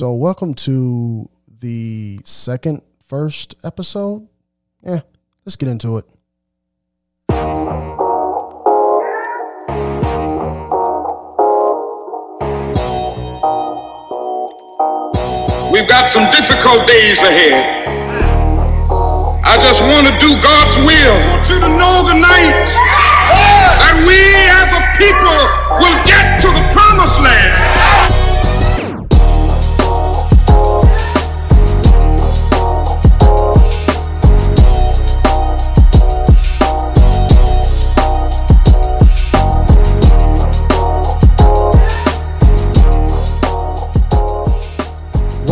So, welcome to the second, first episode. Yeah, let's get into it. We've got some difficult days ahead. I just want to do God's will. I want you to know tonight that we as a people will get to the promised land.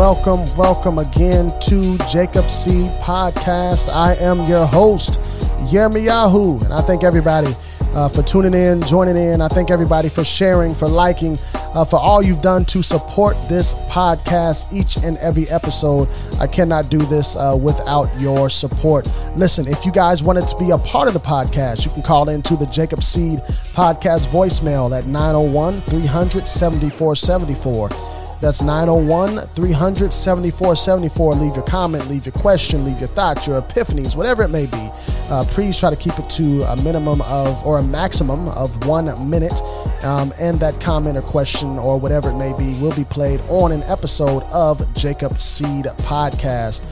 Welcome, welcome again to Jacob Seed Podcast. I am your host, Yirmiyahu, and I thank everybody uh, for tuning in, joining in. I thank everybody for sharing, for liking, uh, for all you've done to support this podcast each and every episode. I cannot do this uh, without your support. Listen, if you guys wanted to be a part of the podcast, you can call into the Jacob Seed Podcast voicemail at 901 300 7474. That's 901 300 7474. Leave your comment, leave your question, leave your thoughts, your epiphanies, whatever it may be. Uh, please try to keep it to a minimum of or a maximum of one minute. Um, and that comment or question or whatever it may be will be played on an episode of Jacob Seed Podcast.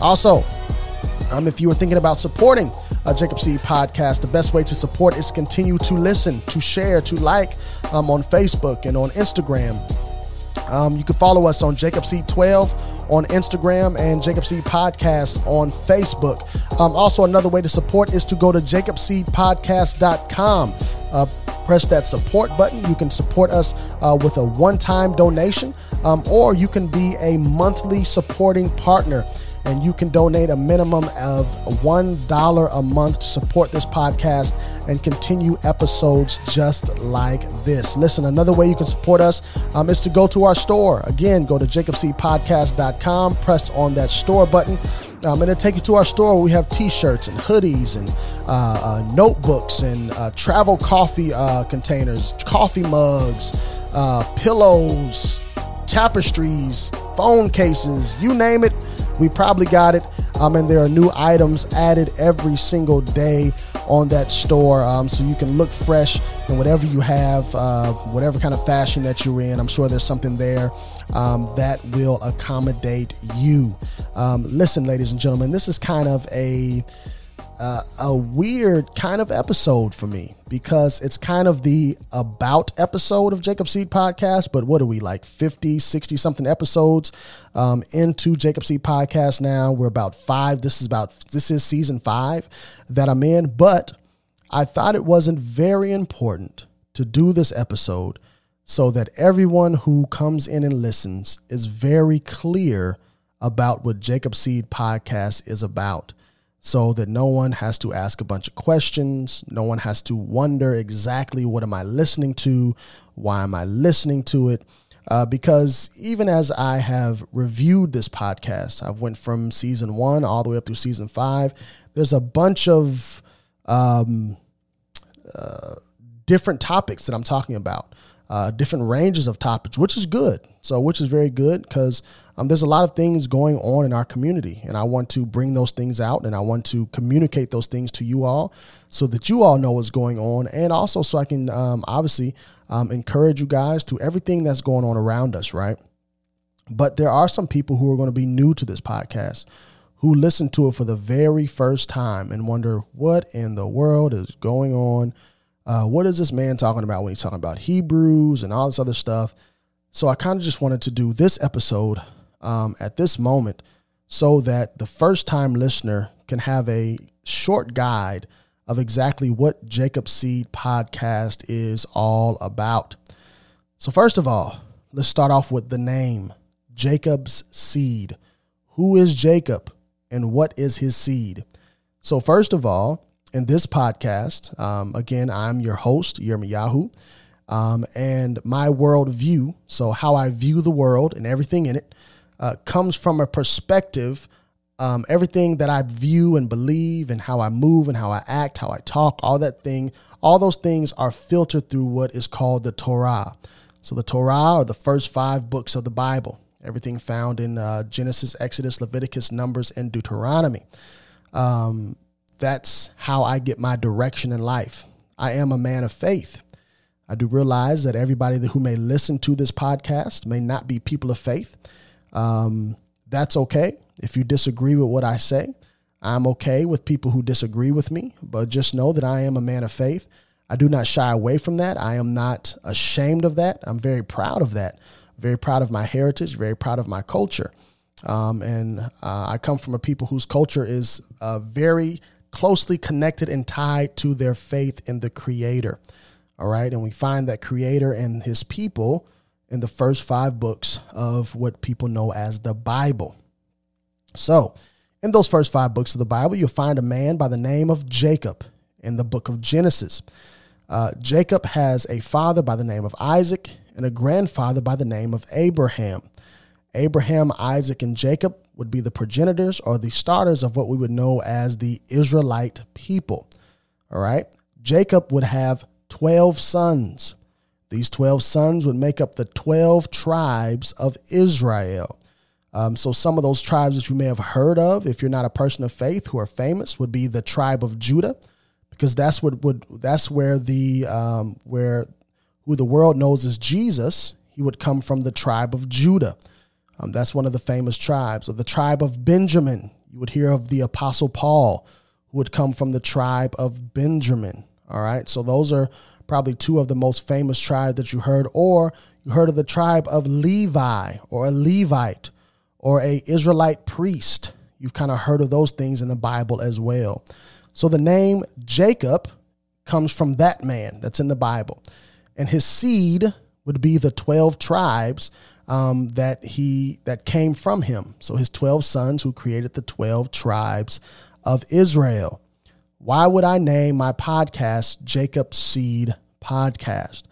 Also, um, if you were thinking about supporting Jacob Seed podcast, the best way to support is continue to listen, to share, to like um, on Facebook and on Instagram. Um, you can follow us on Jacob C 12 on Instagram and Jacob C Podcast on Facebook. Um, also, another way to support is to go to jacobseedpodcast.com. Uh, press that support button. You can support us uh, with a one time donation, um, or you can be a monthly supporting partner and you can donate a minimum of $1 a month to support this podcast and continue episodes just like this. Listen, another way you can support us um, is to go to our store. Again, go to jacobseedpodcast.com, press on that store button. Um, and it'll take you to our store where we have t-shirts and hoodies and uh, uh, notebooks and uh, travel coffee uh, containers, coffee mugs, uh, pillows, tapestries, phone cases, you name it we probably got it. Um, and there are new items added every single day on that store. Um, so you can look fresh in whatever you have, uh, whatever kind of fashion that you're in. I'm sure there's something there um, that will accommodate you. Um, listen, ladies and gentlemen, this is kind of a uh, a weird kind of episode for me because it's kind of the about episode of Jacob Seed podcast. But what are we like 50, 60 something episodes um, into Jacob Seed podcast now? We're about five. This is about, this is season five that I'm in. But I thought it wasn't very important to do this episode so that everyone who comes in and listens is very clear about what Jacob Seed podcast is about so that no one has to ask a bunch of questions. No one has to wonder exactly what am I listening to? Why am I listening to it? Uh, because even as I have reviewed this podcast, I've went from season one all the way up through season five. There's a bunch of um, uh, different topics that I'm talking about, uh, different ranges of topics, which is good. So, which is very good because um, there's a lot of things going on in our community, and I want to bring those things out and I want to communicate those things to you all so that you all know what's going on, and also so I can um, obviously um, encourage you guys to everything that's going on around us, right? But there are some people who are going to be new to this podcast who listen to it for the very first time and wonder what in the world is going on. Uh, what is this man talking about when he's talking about Hebrews and all this other stuff? So I kind of just wanted to do this episode um, at this moment so that the first time listener can have a short guide of exactly what Jacob Seed podcast is all about. So, first of all, let's start off with the name Jacob's Seed. Who is Jacob and what is his seed? So, first of all, in this podcast, um, again, I'm your host, Yirmiyahu. Um, and my worldview, so how I view the world and everything in it, uh, comes from a perspective. Um, everything that I view and believe, and how I move and how I act, how I talk, all that thing, all those things are filtered through what is called the Torah. So the Torah are the first five books of the Bible. everything found in uh, Genesis, Exodus, Leviticus, Numbers, and Deuteronomy. Um, that's how I get my direction in life. I am a man of faith. I do realize that everybody who may listen to this podcast may not be people of faith. Um, that's okay. If you disagree with what I say, I'm okay with people who disagree with me, but just know that I am a man of faith. I do not shy away from that. I am not ashamed of that. I'm very proud of that. Very proud of my heritage, very proud of my culture. Um, and uh, I come from a people whose culture is uh, very closely connected and tied to their faith in the Creator. All right. And we find that Creator and his people in the first five books of what people know as the Bible. So, in those first five books of the Bible, you'll find a man by the name of Jacob in the book of Genesis. Uh, Jacob has a father by the name of Isaac and a grandfather by the name of Abraham. Abraham, Isaac, and Jacob would be the progenitors or the starters of what we would know as the Israelite people. All right. Jacob would have 12 sons. These 12 sons would make up the 12 tribes of Israel. Um, so, some of those tribes that you may have heard of, if you're not a person of faith who are famous, would be the tribe of Judah, because that's what would that's where the um, where who the world knows as Jesus. He would come from the tribe of Judah. Um, that's one of the famous tribes. Or the tribe of Benjamin. You would hear of the Apostle Paul, who would come from the tribe of Benjamin. All right. So those are probably two of the most famous tribes that you heard, or you heard of the tribe of Levi or a Levite or a Israelite priest. You've kind of heard of those things in the Bible as well. So the name Jacob comes from that man that's in the Bible, and his seed would be the twelve tribes um, that he that came from him. So his twelve sons who created the twelve tribes of Israel. Why would I name my podcast Jacob Seed Podcast?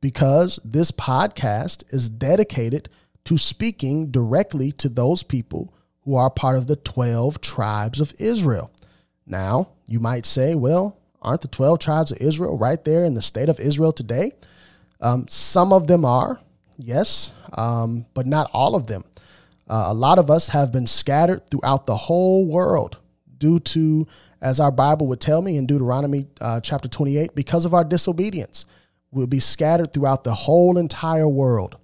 Because this podcast is dedicated to speaking directly to those people who are part of the 12 tribes of Israel. Now, you might say, well, aren't the 12 tribes of Israel right there in the state of Israel today? Um, some of them are, yes, um, but not all of them. Uh, a lot of us have been scattered throughout the whole world due to as our Bible would tell me in Deuteronomy uh, chapter 28, because of our disobedience, we'll be scattered throughout the whole entire world.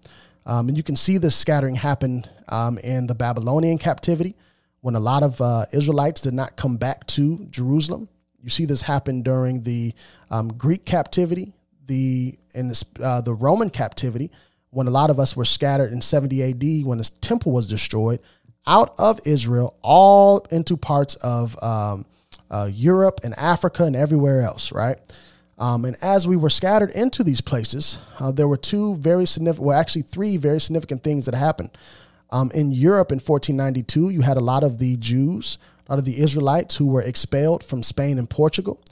Um, and you can see this scattering happen um, in the Babylonian captivity when a lot of uh, Israelites did not come back to Jerusalem. You see this happen during the um, Greek captivity, the in uh, the Roman captivity, when a lot of us were scattered in 70 AD when the temple was destroyed out of Israel, all into parts of um, uh, Europe and Africa and everywhere else, right? Um, and as we were scattered into these places, uh, there were two very significant, well, actually three very significant things that happened. Um, in Europe in 1492, you had a lot of the Jews, a lot of the Israelites who were expelled from Spain and Portugal.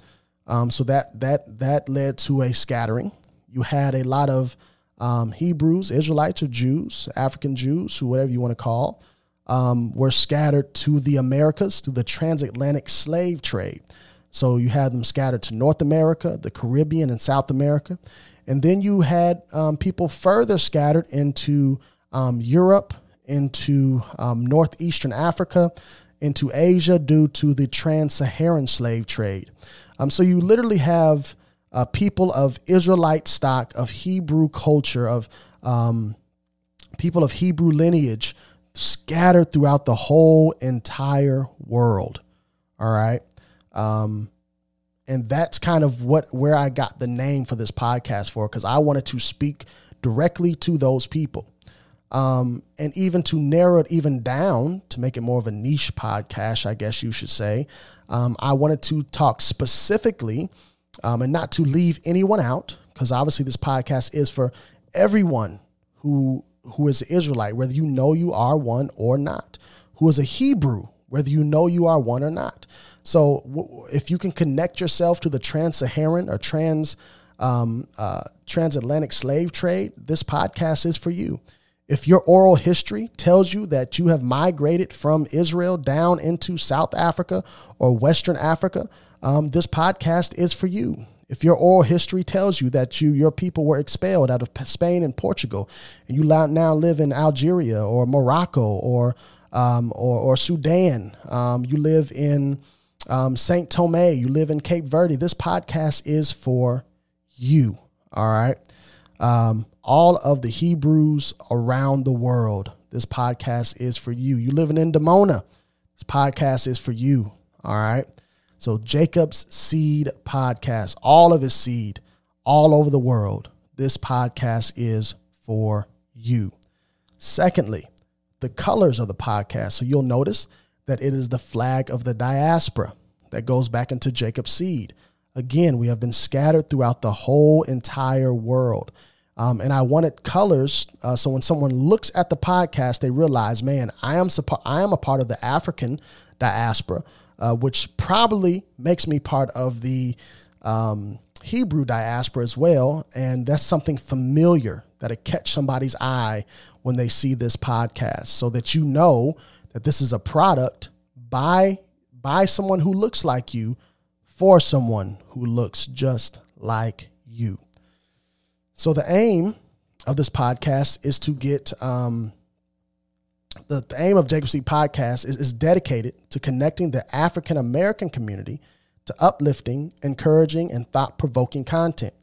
Um, so that that that led to a scattering. You had a lot of um, Hebrews, Israelites or Jews, African Jews, whatever you want to call, um, were scattered to the Americas through the transatlantic slave trade. So you had them scattered to North America, the Caribbean, and South America. And then you had um, people further scattered into um, Europe, into um, Northeastern Africa, into Asia due to the trans Saharan slave trade. Um, so you literally have uh, people of Israelite stock, of Hebrew culture, of um, people of Hebrew lineage scattered throughout the whole entire world. All right. Um, and that's kind of what where I got the name for this podcast for because I wanted to speak directly to those people. Um, and even to narrow it even down to make it more of a niche podcast, I guess you should say, um, I wanted to talk specifically um, and not to leave anyone out because obviously this podcast is for everyone who who is an Israelite, whether you know you are one or not, who is a Hebrew, whether you know you are one or not. So w- if you can connect yourself to the trans-Saharan or trans um, uh, transatlantic slave trade, this podcast is for you. If your oral history tells you that you have migrated from Israel down into South Africa or Western Africa, um, this podcast is for you. if your oral history tells you that you your people were expelled out of Spain and Portugal, and you now live in Algeria or Morocco or um, or, or, Sudan, um, you live in um, Saint Tome, you live in Cape Verde. This podcast is for you. All right. Um, all of the Hebrews around the world. This podcast is for you. You living in Dimona. This podcast is for you. All right. So Jacob's Seed Podcast, all of his seed, all over the world. This podcast is for you. Secondly, the colors of the podcast. So you'll notice that it is the flag of the diaspora that goes back into Jacob's seed. Again, we have been scattered throughout the whole entire world. Um, and I wanted colors uh, so when someone looks at the podcast, they realize, man, I am suppo- I am a part of the African diaspora, uh, which probably makes me part of the um, Hebrew diaspora as well. And that's something familiar that'll catch somebody's eye when they see this podcast so that you know that this is a product by by someone who looks like you for someone who looks just like you. So the aim of this podcast is to get um, the, the aim of Jacob Seed Podcast is, is dedicated to connecting the African American community to uplifting, encouraging, and thought provoking content.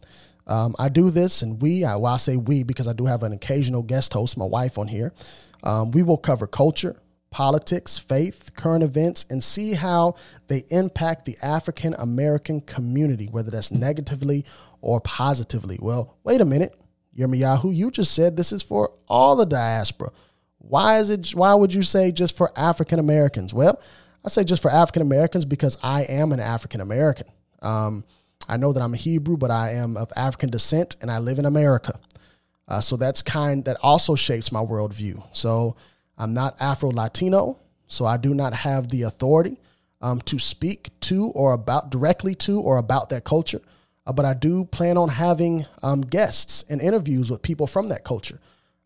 Um, I do this, and we, I, well, I say we because I do have an occasional guest host, my wife, on here. Um, we will cover culture, politics, faith, current events, and see how they impact the African American community, whether that's negatively or positively. Well, wait a minute. Yirmiyahu, you just said this is for all the diaspora. Why is it? Why would you say just for African Americans? Well, I say just for African Americans because I am an African American. Um, I know that I'm a Hebrew, but I am of African descent and I live in America. Uh, so that's kind that also shapes my worldview. So I'm not Afro Latino, so I do not have the authority um, to speak to or about directly to or about that culture. Uh, but I do plan on having um, guests and interviews with people from that culture.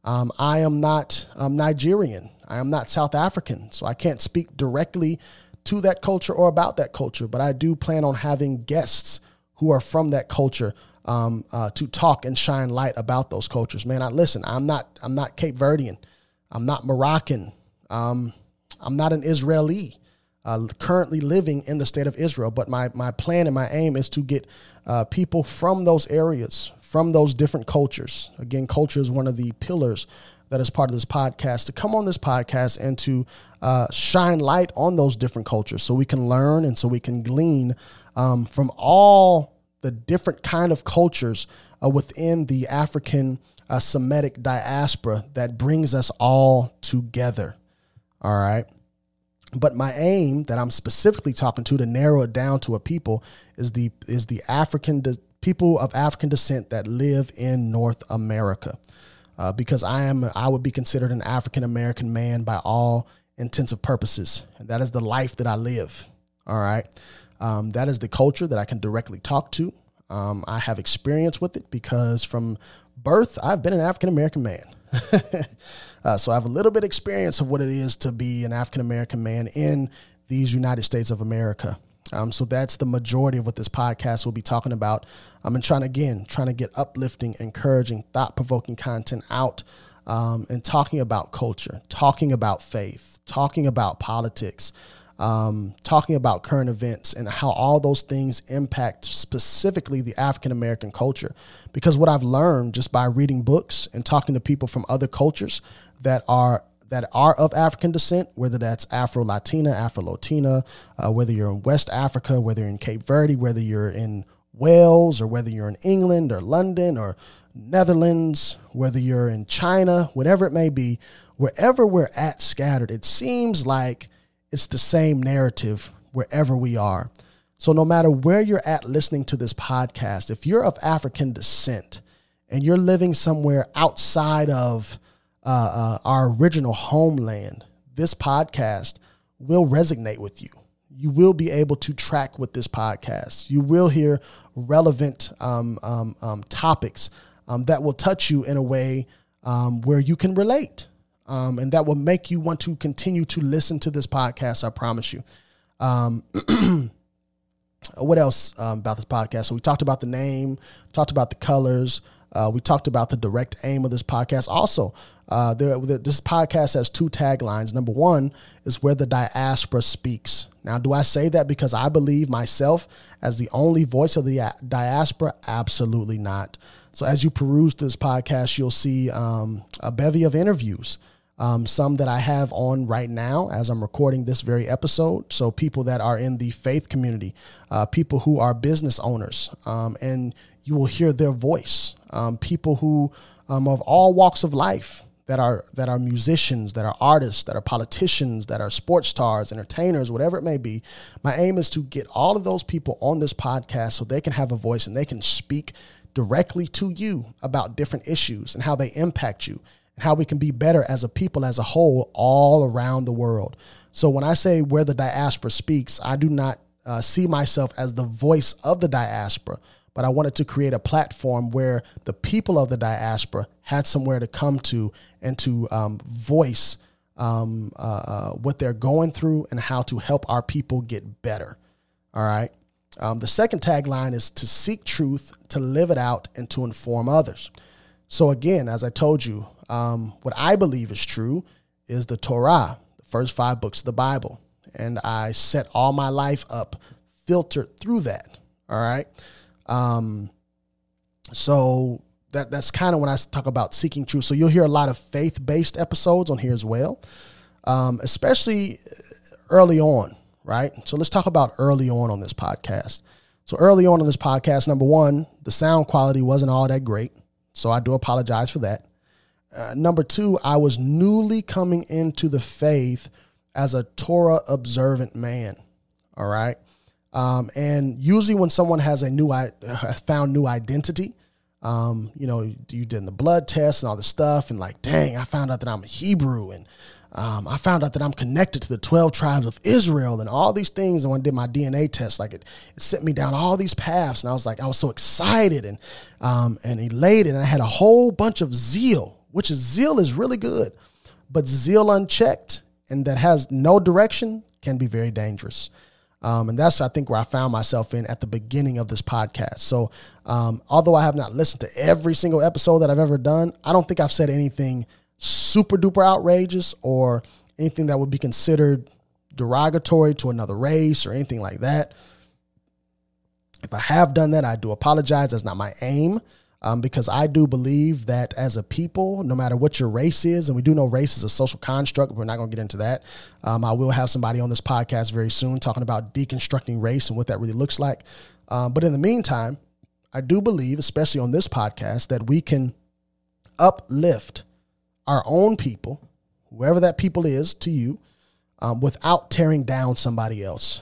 Um, I am not um, Nigerian. I am not South African, so I can't speak directly to that culture or about that culture. But I do plan on having guests who are from that culture um, uh, to talk and shine light about those cultures. Man, I listen. I'm not. I'm not Cape Verdean. I'm not Moroccan. Um, I'm not an Israeli. Uh, currently living in the state of Israel, but my my plan and my aim is to get uh, people from those areas, from those different cultures. Again, culture is one of the pillars that is part of this podcast to come on this podcast and to uh, shine light on those different cultures so we can learn and so we can glean um, from all the different kind of cultures uh, within the African uh, Semitic diaspora that brings us all together. All right. But my aim that I'm specifically talking to to narrow it down to a people is the is the African people of African descent that live in North America, uh, because I am I would be considered an African American man by all intents intensive purposes, and that is the life that I live. All right, um, that is the culture that I can directly talk to. Um, I have experience with it because from birth I've been an African American man. uh, so I have a little bit experience of what it is to be an African American man in these United States of America. Um, so that's the majority of what this podcast will be talking about. I'm um, trying again, trying to get uplifting, encouraging, thought provoking content out um, and talking about culture, talking about faith, talking about politics, um, talking about current events and how all those things impact specifically the African American culture. Because what I've learned just by reading books and talking to people from other cultures that are that are of African descent, whether that's Afro Latina, Afro Latina, uh, whether you're in West Africa, whether you're in Cape Verde, whether you're in Wales, or whether you're in England or London or Netherlands, whether you're in China, whatever it may be, wherever we're at scattered, it seems like it's the same narrative wherever we are. So, no matter where you're at listening to this podcast, if you're of African descent and you're living somewhere outside of uh, uh, our original homeland, this podcast will resonate with you. You will be able to track with this podcast. You will hear relevant um, um, um, topics um, that will touch you in a way um, where you can relate. Um, and that will make you want to continue to listen to this podcast. I promise you. what else about this podcast? So we talked about the name, talked about the colors. Uh, we talked about the direct aim of this podcast. Also, uh, there, this podcast has two taglines. Number one is where the diaspora speaks. Now, do I say that because I believe myself as the only voice of the diaspora? Absolutely not. So, as you peruse this podcast, you'll see um, a bevy of interviews. Um, some that I have on right now as I'm recording this very episode. So, people that are in the faith community, uh, people who are business owners, um, and you will hear their voice. Um, people who um, of all walks of life that are that are musicians, that are artists, that are politicians, that are sports stars, entertainers, whatever it may be. My aim is to get all of those people on this podcast so they can have a voice and they can speak directly to you about different issues and how they impact you and how we can be better as a people as a whole all around the world. So when I say where the diaspora speaks, I do not uh, see myself as the voice of the diaspora but I wanted to create a platform where the people of the diaspora had somewhere to come to and to um, voice um, uh, uh, what they're going through and how to help our people get better. All right. Um, the second tagline is to seek truth, to live it out, and to inform others. So, again, as I told you, um, what I believe is true is the Torah, the first five books of the Bible. And I set all my life up filtered through that. All right. Um, so that that's kind of when I talk about seeking truth. So you'll hear a lot of faith based episodes on here as well, um, especially early on, right? So let's talk about early on on this podcast. So early on in this podcast, number one, the sound quality wasn't all that great, so I do apologize for that. Uh, number two, I was newly coming into the faith as a Torah observant man. All right. Um, and usually, when someone has a new has found new identity, um, you know, you did the blood test and all this stuff, and like, dang, I found out that I'm a Hebrew, and um, I found out that I'm connected to the 12 tribes of Israel and all these things. And when I did my DNA test, like it, it sent me down all these paths. And I was like, I was so excited and, um, and elated. And I had a whole bunch of zeal, which is zeal is really good, but zeal unchecked and that has no direction can be very dangerous. Um, and that's, I think, where I found myself in at the beginning of this podcast. So, um, although I have not listened to every single episode that I've ever done, I don't think I've said anything super duper outrageous or anything that would be considered derogatory to another race or anything like that. If I have done that, I do apologize. That's not my aim um, because I do believe that as a people, no matter what your race is, and we do know race is a social construct, but we're not going to get into that. Um, I will have somebody on this podcast very soon talking about deconstructing race and what that really looks like. Um, but in the meantime, I do believe, especially on this podcast, that we can uplift our own people, whoever that people is to you, um, without tearing down somebody else.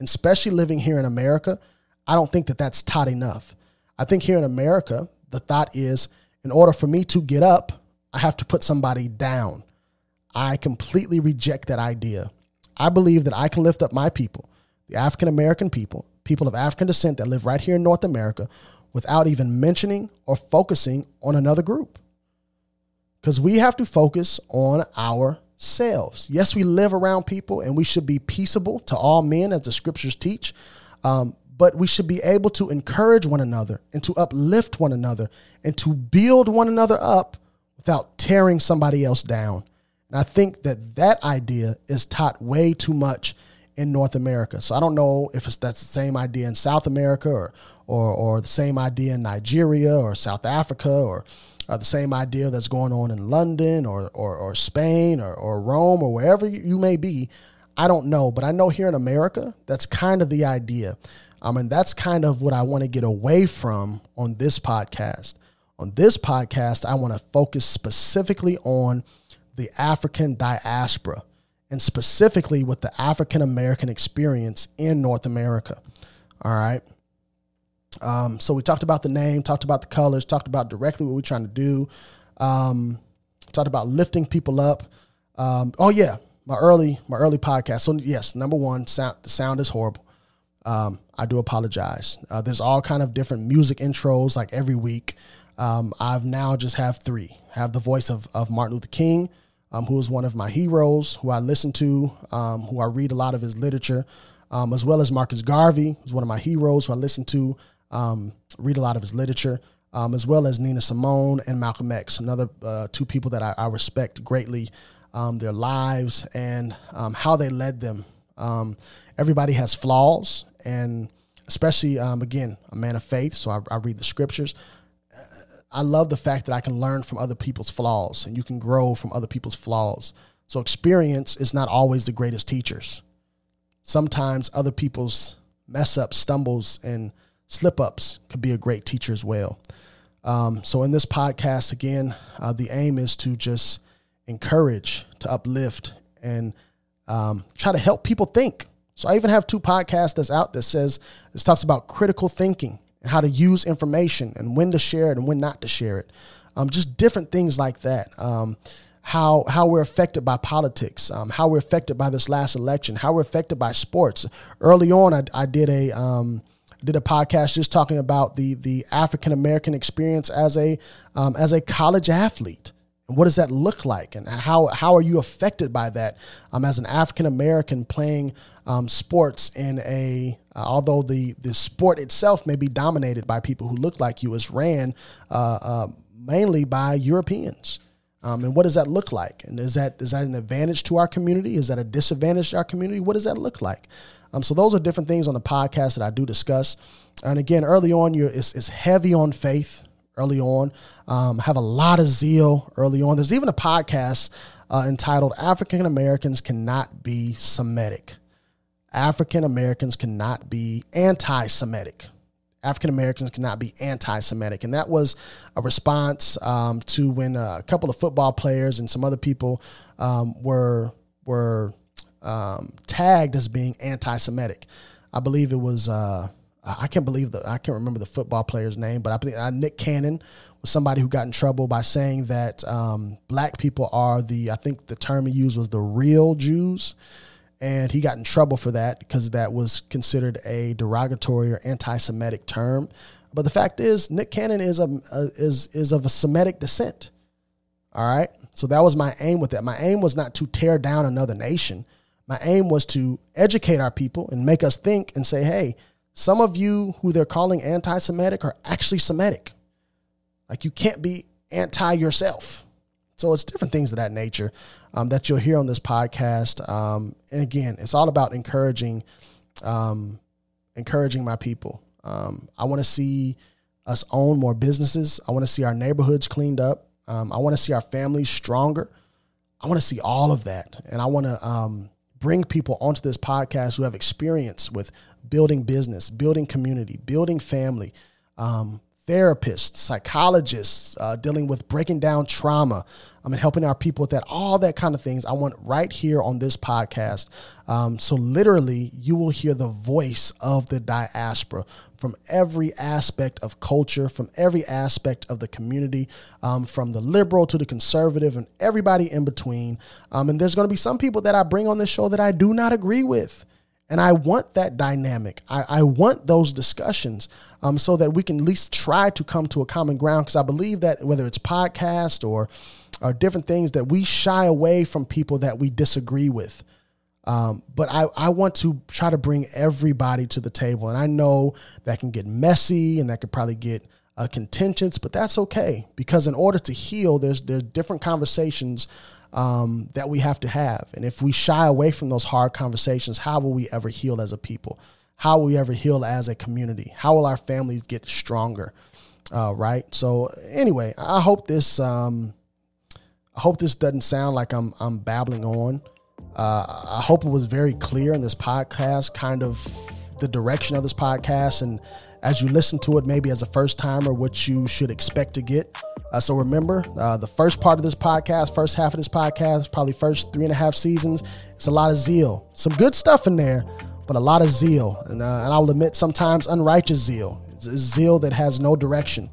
And especially living here in America, I don't think that that's taught enough. I think here in America, the thought is in order for me to get up, I have to put somebody down. I completely reject that idea. I believe that I can lift up my people, the African American people, people of African descent that live right here in North America, without even mentioning or focusing on another group. Because we have to focus on ourselves. Yes, we live around people and we should be peaceable to all men, as the scriptures teach. Um, but we should be able to encourage one another and to uplift one another and to build one another up without tearing somebody else down. And I think that that idea is taught way too much in North America. So I don't know if it's that's the same idea in South America or or, or the same idea in Nigeria or South Africa or uh, the same idea that's going on in London or or, or Spain or, or Rome or wherever you may be. I don't know, but I know here in America, that's kind of the idea. Um, and that's kind of what I want to get away from on this podcast. On this podcast, I want to focus specifically on the African diaspora and specifically with the African American experience in North America. All right. Um, so we talked about the name, talked about the colors, talked about directly what we're trying to do, um, talked about lifting people up. Um, oh yeah, my early my early podcast. So yes, number one, sound the sound is horrible. Um, I do apologize. Uh, there's all kind of different music intros like every week. Um, I've now just have three. I have the voice of, of Martin Luther King, um, who is one of my heroes, who I listen to, um, who I read a lot of his literature. um, as well as Marcus Garvey, who's one of my heroes who I listen to, um, read a lot of his literature, as well as Nina Simone and Malcolm X, another uh, two people that I, I respect greatly, their lives and how they led them. Everybody has flaws, and especially, again, a man of faith, so I, I read the scriptures. I love the fact that I can learn from other people's flaws and you can grow from other people's flaws. So experience is not always the greatest teachers. Sometimes other people's mess ups, stumbles, and slip ups could be a great teacher as well. Um, so in this podcast, again, uh, the aim is to just encourage, to uplift, and um, try to help people think. So I even have two podcasts that's out that says this talks about critical thinking and how to use information and when to share it and when not to share it. Um, just different things like that. Um, how how we're affected by politics, um, how we're affected by this last election, how we're affected by sports. Early on, I, I did a um, did a podcast just talking about the the African American experience as a um, as a college athlete. And what does that look like? And how, how are you affected by that um, as an African American playing um, sports in a, uh, although the, the sport itself may be dominated by people who look like you, it's ran uh, uh, mainly by Europeans. Um, and what does that look like? And is that is that an advantage to our community? Is that a disadvantage to our community? What does that look like? Um, so those are different things on the podcast that I do discuss. And again, early on, you it's, it's heavy on faith early on. Um, have a lot of zeal early on. There's even a podcast uh, entitled "African Americans Cannot Be Semitic." African Americans cannot be anti-Semitic. African Americans cannot be anti-Semitic, and that was a response um, to when a couple of football players and some other people um, were were um, tagged as being anti-Semitic. I believe it was uh, I can't believe the I can't remember the football player's name, but I think uh, Nick Cannon was somebody who got in trouble by saying that um, black people are the I think the term he used was the real Jews, and he got in trouble for that because that was considered a derogatory or anti-Semitic term. But the fact is, Nick Cannon is a, a is is of a Semitic descent. All right, so that was my aim with that. My aim was not to tear down another nation. My aim was to educate our people and make us think and say, hey some of you who they're calling anti Semitic are actually Semitic. Like you can't be anti yourself. So it's different things of that nature um, that you'll hear on this podcast. Um, and again, it's all about encouraging, um, encouraging my people. Um, I want to see us own more businesses. I want to see our neighborhoods cleaned up. Um, I want to see our families stronger. I want to see all of that, and I want to um, bring people onto this podcast who have experience with building business, building community, building family, um, therapists, psychologists, uh, dealing with breaking down trauma, I mean, helping our people with that, all that kind of things. I want right here on this podcast. Um, so, literally, you will hear the voice of the diaspora from every aspect of culture, from every aspect of the community, um, from the liberal to the conservative, and everybody in between. Um, and there's going to be some people that I bring on this show that I do not agree with. And I want that dynamic. I, I want those discussions um, so that we can at least try to come to a common ground. Because I believe that whether it's podcast or, or different things, that we shy away from people that we disagree with. Um, but I, I want to try to bring everybody to the table. And I know that can get messy and that could probably get uh, contentious, but that's okay because in order to heal, there's there's different conversations um, that we have to have. And if we shy away from those hard conversations, how will we ever heal as a people? How will we ever heal as a community? How will our families get stronger? Uh, right. So anyway, I hope this um, I hope this doesn't sound like I'm I'm babbling on. Uh, I hope it was very clear in this podcast, kind of the direction of this podcast, and as you listen to it, maybe as a first timer, what you should expect to get. Uh, so remember, uh, the first part of this podcast, first half of this podcast, probably first three and a half seasons, it's a lot of zeal. Some good stuff in there, but a lot of zeal. And, uh, and I'll admit sometimes unrighteous zeal. It's, zeal that has no direction,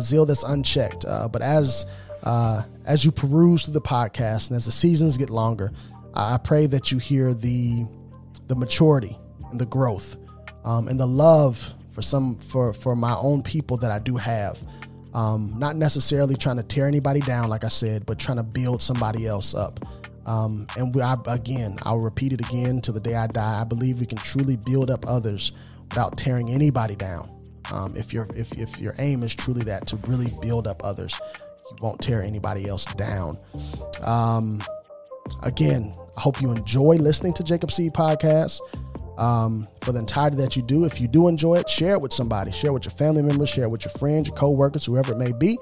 zeal that's unchecked. Uh, but as uh, as you peruse through the podcast and as the seasons get longer, I pray that you hear the the maturity and the growth um, and the love for some for for my own people that I do have. Um, not necessarily trying to tear anybody down, like I said, but trying to build somebody else up. Um, and we, I, again, I'll repeat it again to the day I die. I believe we can truly build up others without tearing anybody down. Um, if your if, if your aim is truly that to really build up others, you won't tear anybody else down. Um, again, I hope you enjoy listening to Jacob Seed Podcast um, for the entirety that you do. If you do enjoy it, share it with somebody. Share it with your family members, share it with your friends, your co-workers, whoever it may be.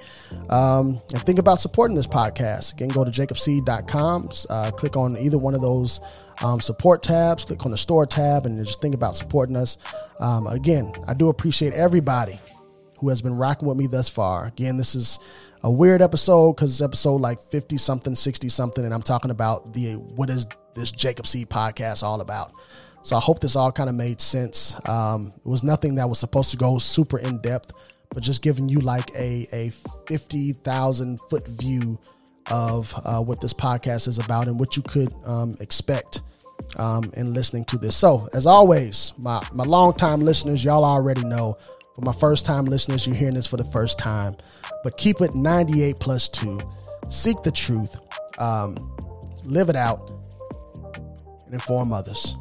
Um, and think about supporting this podcast. Again, go to jacobseed.com, uh, click on either one of those um, support tabs, click on the store tab, and just think about supporting us. Um, again, I do appreciate everybody who has been rocking with me thus far. Again, this is a weird episode because it's episode like 50 something, 60 something, and I'm talking about the what is this Jacob Seed podcast all about. So I hope this all kind of made sense. Um, it was nothing that was supposed to go super in depth, but just giving you like a, a 50,000 foot view of uh, what this podcast is about and what you could um, expect um, in listening to this. So, as always, my, my long-time listeners, y'all already know. For my first time listeners, you're hearing this for the first time. But keep it 98 plus 2. Seek the truth, um, live it out, and inform others.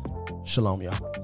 Shalom, y'all.